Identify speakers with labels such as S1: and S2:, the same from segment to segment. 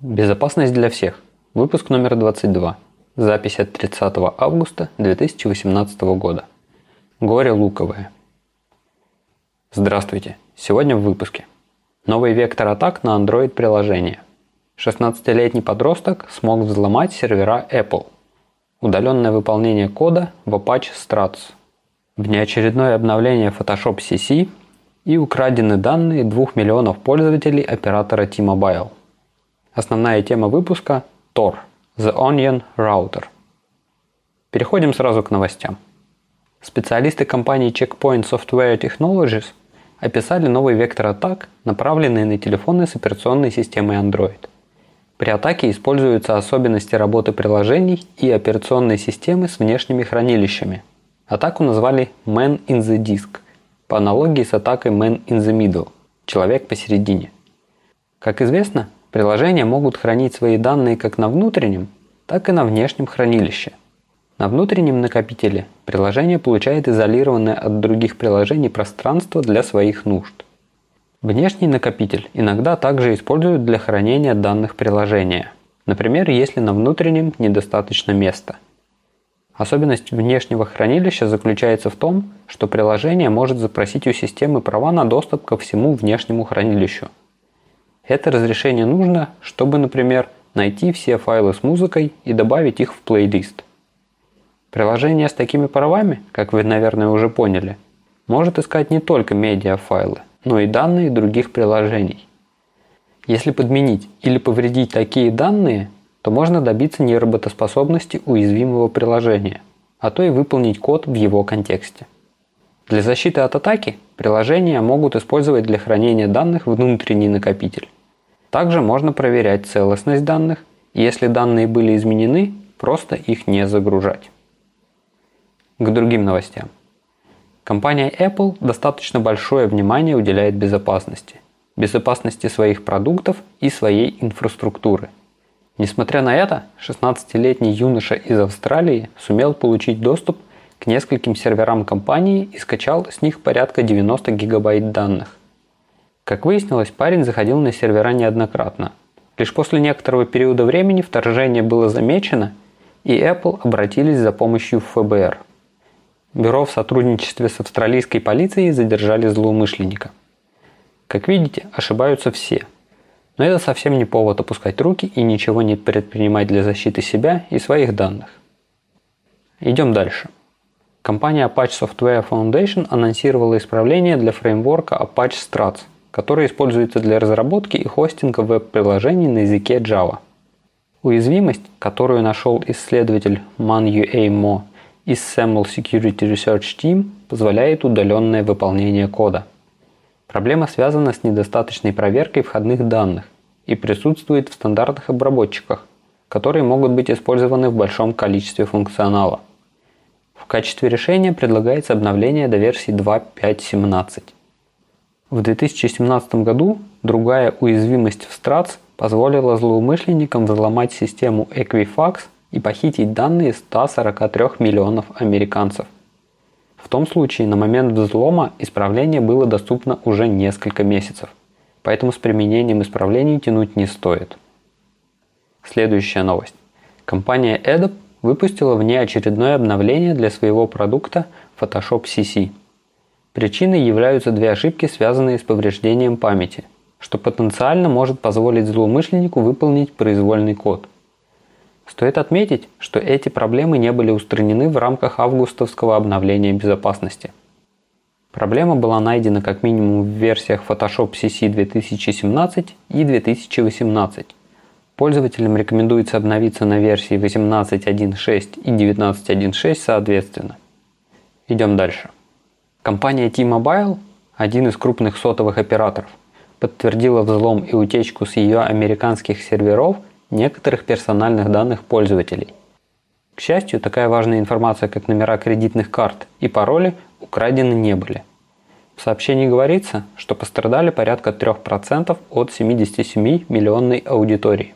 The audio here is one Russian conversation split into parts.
S1: Безопасность для всех. Выпуск номер 22. Запись от 30 августа 2018 года. Горе луковое. Здравствуйте. Сегодня в выпуске. Новый вектор атак на Android приложение. 16-летний подросток смог взломать сервера Apple. Удаленное выполнение кода в Apache Struts. Внеочередное обновление Photoshop CC и украдены данные 2 миллионов пользователей оператора T-Mobile. Основная тема выпуска – Tor – The Onion Router. Переходим сразу к новостям. Специалисты компании Checkpoint Software Technologies описали новый вектор атак, направленный на телефоны с операционной системой Android. При атаке используются особенности работы приложений и операционной системы с внешними хранилищами. Атаку назвали Man in the Disk, по аналогии с атакой Man in the Middle – человек посередине. Как известно, Приложения могут хранить свои данные как на внутреннем, так и на внешнем хранилище. На внутреннем накопителе приложение получает изолированное от других приложений пространство для своих нужд. Внешний накопитель иногда также используют для хранения данных приложения, например, если на внутреннем недостаточно места. Особенность внешнего хранилища заключается в том, что приложение может запросить у системы права на доступ ко всему внешнему хранилищу – это разрешение нужно, чтобы, например, найти все файлы с музыкой и добавить их в плейлист. Приложение с такими правами, как вы, наверное, уже поняли, может искать не только медиафайлы, но и данные других приложений. Если подменить или повредить такие данные, то можно добиться неработоспособности уязвимого приложения, а то и выполнить код в его контексте. Для защиты от атаки приложения могут использовать для хранения данных внутренний накопитель. Также можно проверять целостность данных, если данные были изменены, просто их не загружать. К другим новостям. Компания Apple достаточно большое внимание уделяет безопасности. Безопасности своих продуктов и своей инфраструктуры. Несмотря на это, 16-летний юноша из Австралии сумел получить доступ к нескольким серверам компании и скачал с них порядка 90 гигабайт данных. Как выяснилось, парень заходил на сервера неоднократно. Лишь после некоторого периода времени вторжение было замечено, и Apple обратились за помощью в ФБР. Бюро в сотрудничестве с австралийской полицией задержали злоумышленника. Как видите, ошибаются все. Но это совсем не повод опускать руки и ничего не предпринимать для защиты себя и своих данных. Идем дальше. Компания Apache Software Foundation анонсировала исправление для фреймворка Apache Struts – который используется для разработки и хостинга веб-приложений на языке Java. Уязвимость, которую нашел исследователь ManUA Mo из SAML Security Research Team, позволяет удаленное выполнение кода. Проблема связана с недостаточной проверкой входных данных и присутствует в стандартных обработчиках, которые могут быть использованы в большом количестве функционала. В качестве решения предлагается обновление до версии 2.5.17. В 2017 году другая уязвимость в Strats позволила злоумышленникам взломать систему Equifax и похитить данные 143 миллионов американцев. В том случае на момент взлома исправление было доступно уже несколько месяцев, поэтому с применением исправлений тянуть не стоит. Следующая новость. Компания Adobe выпустила внеочередное обновление для своего продукта Photoshop CC – Причиной являются две ошибки, связанные с повреждением памяти, что потенциально может позволить злоумышленнику выполнить произвольный код. Стоит отметить, что эти проблемы не были устранены в рамках августовского обновления безопасности. Проблема была найдена как минимум в версиях Photoshop CC 2017 и 2018. Pользователям рекомендуется обновиться на версии 18.1.6 и 19.1.6 соответственно. Идем дальше. Компания T-Mobile, один из крупных сотовых операторов, подтвердила взлом и утечку с ее американских серверов некоторых персональных данных пользователей. К счастью, такая важная информация, как номера кредитных карт и пароли, украдены не были. В сообщении говорится, что пострадали порядка 3% от 77 миллионной аудитории.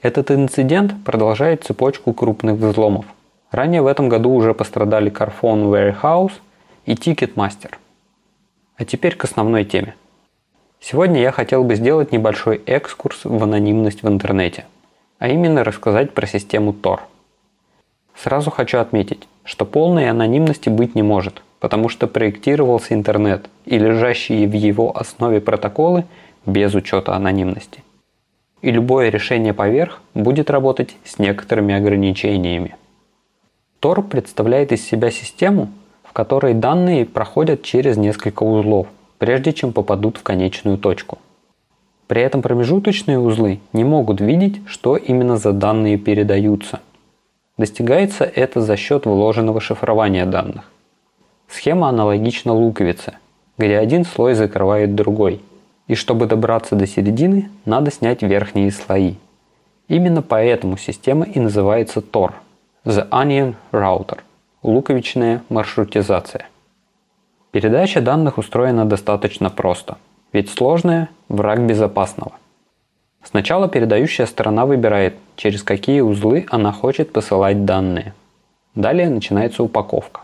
S1: Этот инцидент продолжает цепочку крупных взломов. Ранее в этом году уже пострадали Carphone Warehouse – и Ticketmaster. А теперь к основной теме. Сегодня я хотел бы сделать небольшой экскурс в анонимность в интернете, а именно рассказать про систему Tor. Сразу хочу отметить, что полной анонимности быть не может, потому что проектировался интернет и лежащие в его основе протоколы без учета анонимности. И любое решение поверх будет работать с некоторыми ограничениями. Tor представляет из себя систему, в которой данные проходят через несколько узлов – прежде чем попадут в конечную точку. При этом промежуточные узлы не могут видеть, что именно за данные передаются. Достигается это за счет вложенного шифрования данных. Схема аналогична луковице, где один слой закрывает другой. И чтобы добраться до середины, надо снять верхние слои. Именно поэтому система и называется Tor – The Onion Router – луковичная маршрутизация. Передача данных устроена достаточно просто, ведь сложная – враг безопасного. Сначала передающая сторона выбирает, через какие узлы она хочет посылать данные. Далее начинается упаковка.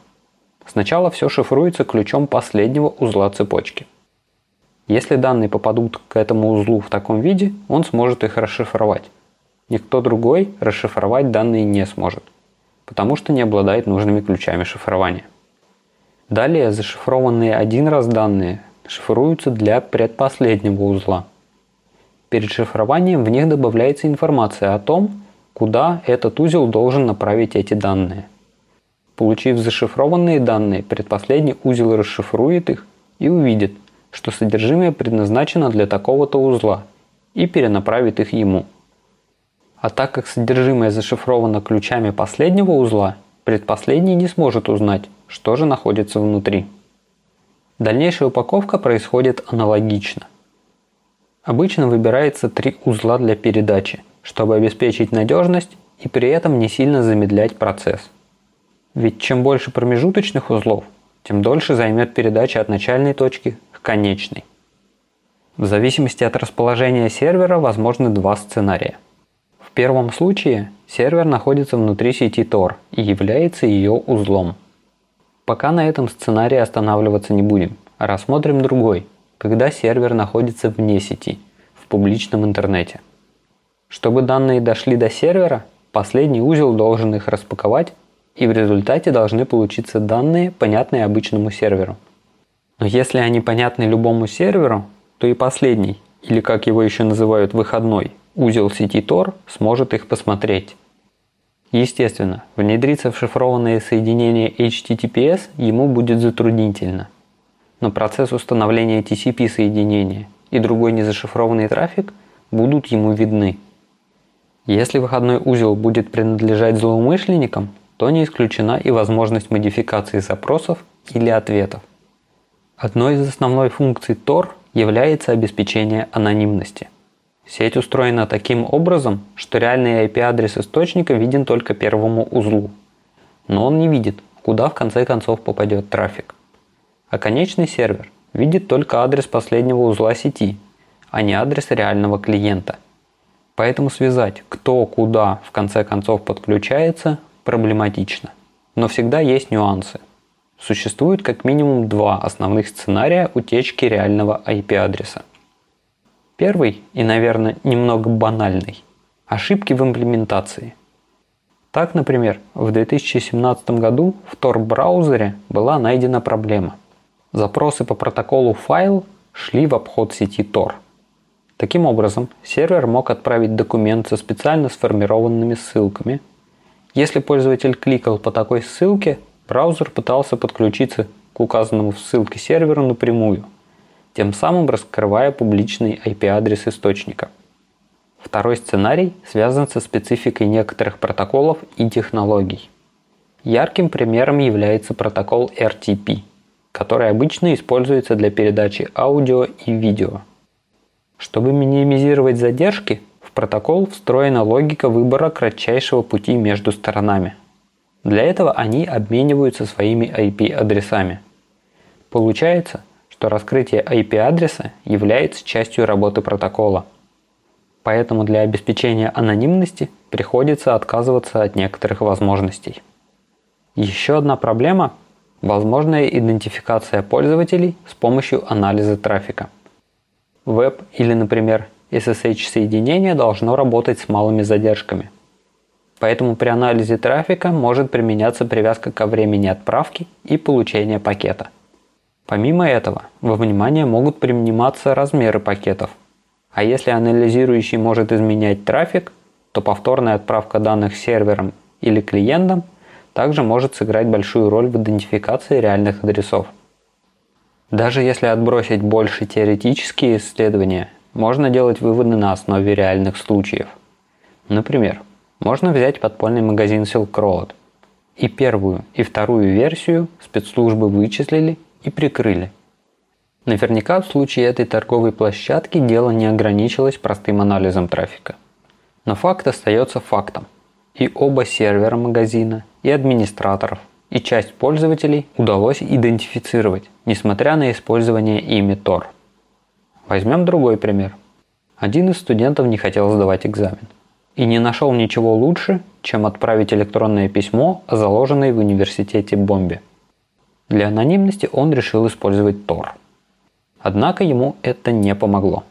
S1: Сначала все шифруется ключом последнего узла цепочки. Если данные попадут к этому узлу в таком виде, он сможет их расшифровать. Никто другой расшифровать данные не сможет, потому что не обладает нужными ключами шифрования. Далее зашифрованные один раз данные шифруются для предпоследнего узла. Перед шифрованием в них добавляется информация о том, куда этот узел должен направить эти данные. Получив зашифрованные данные, предпоследний узел расшифрует их и увидит, что содержимое предназначено для такого-то узла и перенаправит их ему. А так как содержимое зашифровано ключами последнего узла, предпоследний не сможет узнать, что же находится внутри. Дальнейшая упаковка происходит аналогично. Обычно выбирается три узла для передачи, чтобы обеспечить надежность и при этом не сильно замедлять процесс. Ведь чем больше промежуточных узлов, тем дольше займет передача от начальной точки к конечной. В зависимости от расположения сервера возможны два сценария. Первом случае сервер находится внутри сети Tor и является ее узлом – Пока на этом сценарии останавливаться не будем, рассмотрим другой, когда сервер находится вне сети, в публичном интернете. Чтобы данные дошли до сервера, последний узел должен их распаковать, и в результате должны получиться данные, понятные обычному серверу. Но если они понятны любому серверу, то и последний, или как его еще называют выходной, узел сети Tor сможет их посмотреть. Естественно, внедриться в шифрованные соединения HTTPS ему будет затруднительно. Но процесс установления TCP соединения и другой незашифрованный трафик будут ему видны. Если выходной узел будет принадлежать злоумышленникам, то не исключена и возможность модификации запросов или ответов. Одной из основной функций Tor является обеспечение анонимности. Сеть устроена таким образом, что реальный IP-адрес источника виден только первому узлу. Но он не видит, куда в конце концов попадет трафик. А конечный сервер видит только адрес последнего узла сети, а не адрес реального клиента. Поэтому связать, кто куда в конце концов подключается, проблематично. Но всегда есть нюансы. Существует как минимум два основных сценария утечки реального IP-адреса – Первый и, наверное, немного банальный – ошибки в имплементации. Так, например, в 2017 году в Tor-браузере была найдена проблема. Запросы по протоколу файл шли в обход сети Tor. Таким образом, сервер мог отправить документ со специально сформированными ссылками. Если пользователь кликал по такой ссылке, браузер пытался подключиться к указанному в ссылке серверу напрямую – тем самым раскрывая публичный IP-адрес источника. Второй сценарий связан со спецификой некоторых протоколов и технологий. Ярким примером является протокол RTP, который обычно используется для передачи аудио и видео. Чтобы минимизировать задержки, в протокол встроена логика выбора кратчайшего пути между сторонами. Для этого они обмениваются своими IP-адресами. Получается, что раскрытие IP-адреса является частью работы протокола. Поэтому для обеспечения анонимности приходится отказываться от некоторых возможностей. Еще одна проблема – возможная идентификация пользователей с помощью анализа трафика. веб или, например, SSH-соединение должно работать с малыми задержками. Поэтому при анализе трафика может применяться привязка ко времени отправки и получения пакета. Помимо этого, во внимание могут приниматься размеры пакетов. А если анализирующий может изменять трафик, то повторная отправка данных сервером или клиентам также может сыграть большую роль в идентификации реальных адресов. Даже если отбросить больше теоретические исследования, можно делать выводы на основе реальных случаев. Например, можно взять подпольный магазин Silk Road. И первую, и вторую версию спецслужбы вычислили и прикрыли. Наверняка в случае этой торговой площадки дело не ограничилось простым анализом трафика. Но факт остается фактом. И оба сервера магазина, и администраторов, и часть пользователей удалось идентифицировать, несмотря на использование ими Tor. Возьмем другой пример. Один из студентов не хотел сдавать экзамен и не нашел ничего лучше, чем отправить электронное письмо о заложенной в университете бомбе. Для анонимности он решил использовать Tor. Однако ему это не помогло.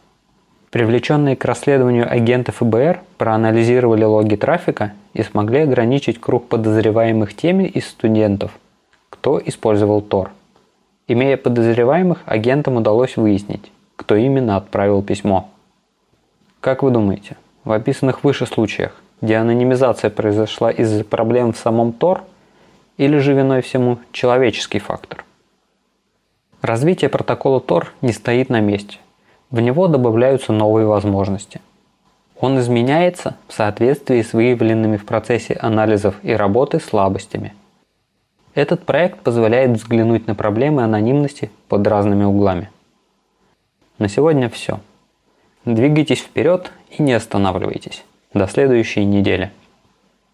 S1: Привлеченные к расследованию агенты ФБР проанализировали логи трафика и смогли ограничить круг подозреваемых теми из студентов, кто использовал Tor. Имея подозреваемых, агентам удалось выяснить, кто именно отправил письмо. Как вы думаете, в описанных выше случаях, где анонимизация произошла из-за проблем в самом Tor – или же виной всему человеческий фактор? Развитие протокола Tor не стоит на месте. В него добавляются новые возможности. Он изменяется в соответствии с выявленными в процессе анализов и работы слабостями. Этот проект позволяет взглянуть на проблемы анонимности под разными углами. На сегодня все. Двигайтесь вперед и не останавливайтесь. До следующей недели.